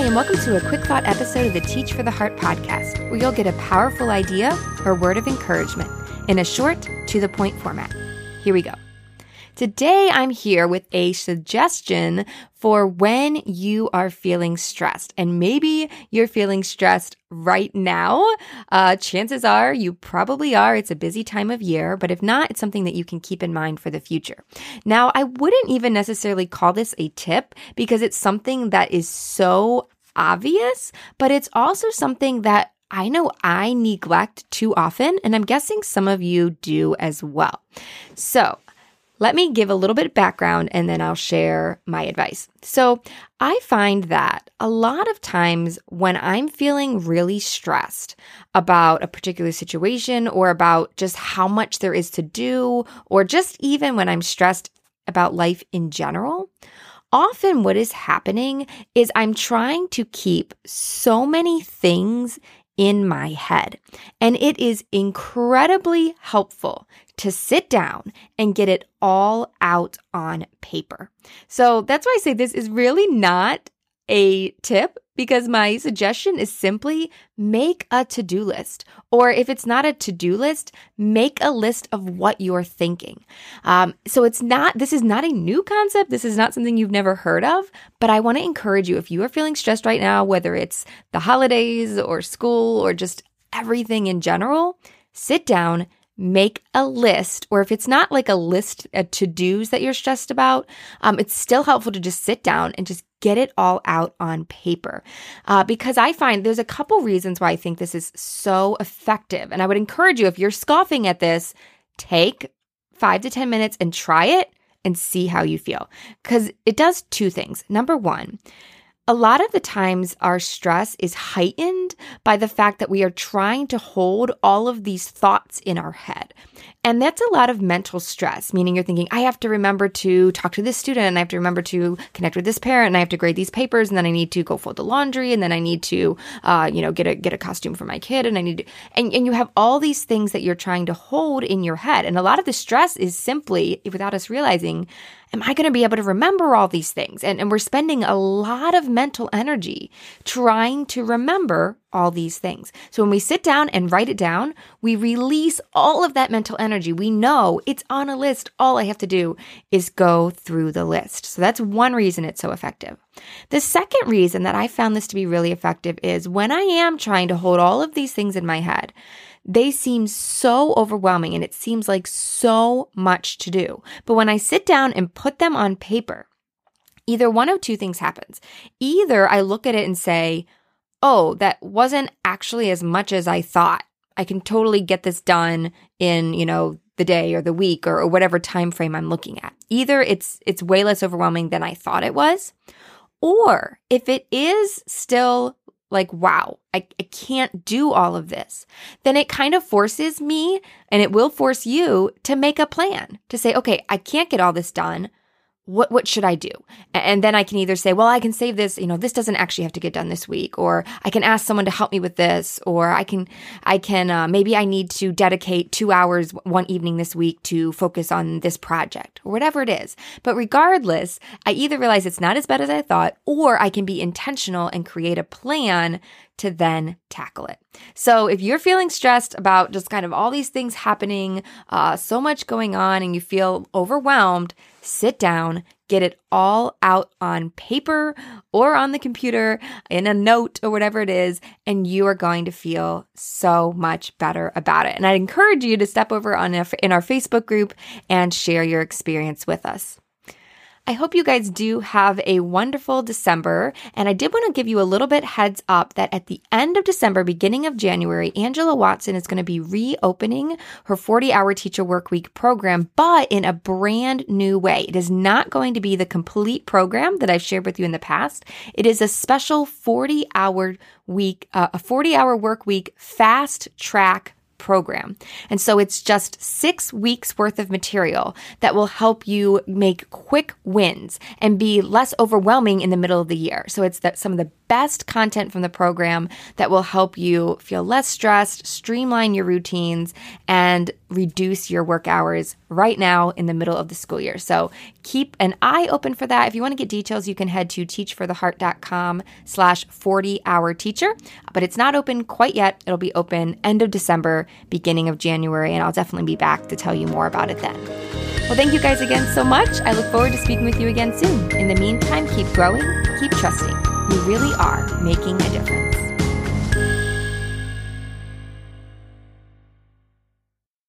Hi, and welcome to a quick thought episode of the Teach for the Heart podcast, where you'll get a powerful idea or word of encouragement in a short, to the point format. Here we go. Today, I'm here with a suggestion for when you are feeling stressed. And maybe you're feeling stressed right now. Uh, chances are you probably are. It's a busy time of year, but if not, it's something that you can keep in mind for the future. Now, I wouldn't even necessarily call this a tip because it's something that is so obvious, but it's also something that I know I neglect too often, and I'm guessing some of you do as well. So let me give a little bit of background and then I'll share my advice. So, I find that a lot of times when I'm feeling really stressed about a particular situation or about just how much there is to do, or just even when I'm stressed about life in general, often what is happening is I'm trying to keep so many things in my head. And it is incredibly helpful to sit down and get it all out on paper. So that's why I say this is really not a tip because my suggestion is simply make a to do list. Or if it's not a to do list, make a list of what you're thinking. Um, so it's not, this is not a new concept. This is not something you've never heard of, but I want to encourage you if you are feeling stressed right now, whether it's the holidays or school or just everything in general, sit down make a list, or if it's not like a list of to dos that you're stressed about, um, it's still helpful to just sit down and just get it all out on paper. Uh, because I find there's a couple reasons why I think this is so effective. And I would encourage you, if you're scoffing at this, take five to 10 minutes and try it and see how you feel. Because it does two things. Number one, a lot of the times, our stress is heightened by the fact that we are trying to hold all of these thoughts in our head. And that's a lot of mental stress, meaning you're thinking, I have to remember to talk to this student, and I have to remember to connect with this parent, and I have to grade these papers, and then I need to go fold the laundry, and then I need to, uh, you know, get a get a costume for my kid, and I need to, and, and you have all these things that you're trying to hold in your head. And a lot of the stress is simply, without us realizing, am I going to be able to remember all these things? And, and we're spending a lot of mental energy trying to remember all these things. So when we sit down and write it down, we release all of that mental energy. We know it's on a list. All I have to do is go through the list. So that's one reason it's so effective. The second reason that I found this to be really effective is when I am trying to hold all of these things in my head, they seem so overwhelming and it seems like so much to do. But when I sit down and put them on paper, either one of two things happens. Either I look at it and say, oh, that wasn't actually as much as I thought. I can totally get this done in, you know, the day or the week or, or whatever time frame I'm looking at. Either it's it's way less overwhelming than I thought it was, or if it is still like, wow, I, I can't do all of this, then it kind of forces me and it will force you to make a plan to say, okay, I can't get all this done what what should I do? And then I can either say, well, I can save this, you know, this doesn't actually have to get done this week, or I can ask someone to help me with this, or I can I can uh, maybe I need to dedicate two hours one evening this week to focus on this project, or whatever it is. But regardless, I either realize it's not as bad as I thought, or I can be intentional and create a plan to then tackle it. So if you're feeling stressed about just kind of all these things happening, uh, so much going on, and you feel overwhelmed, sit down, get it all out on paper or on the computer in a note or whatever it is, and you are going to feel so much better about it. And I encourage you to step over on in our Facebook group and share your experience with us. I hope you guys do have a wonderful December. And I did want to give you a little bit heads up that at the end of December, beginning of January, Angela Watson is going to be reopening her 40 hour teacher work week program, but in a brand new way. It is not going to be the complete program that I've shared with you in the past. It is a special 40 hour week, uh, a 40 hour work week fast track program. And so it's just six weeks worth of material that will help you make quick wins and be less overwhelming in the middle of the year. So it's that some of the best content from the program that will help you feel less stressed, streamline your routines, and reduce your work hours right now in the middle of the school year. So keep an eye open for that. If you want to get details, you can head to teachfortheheart.com slash 40 hour teacher, but it's not open quite yet. It'll be open end of December, beginning of January, and I'll definitely be back to tell you more about it then. Well, thank you guys again so much. I look forward to speaking with you again soon. In the meantime, keep growing, keep trusting. You really are making a difference.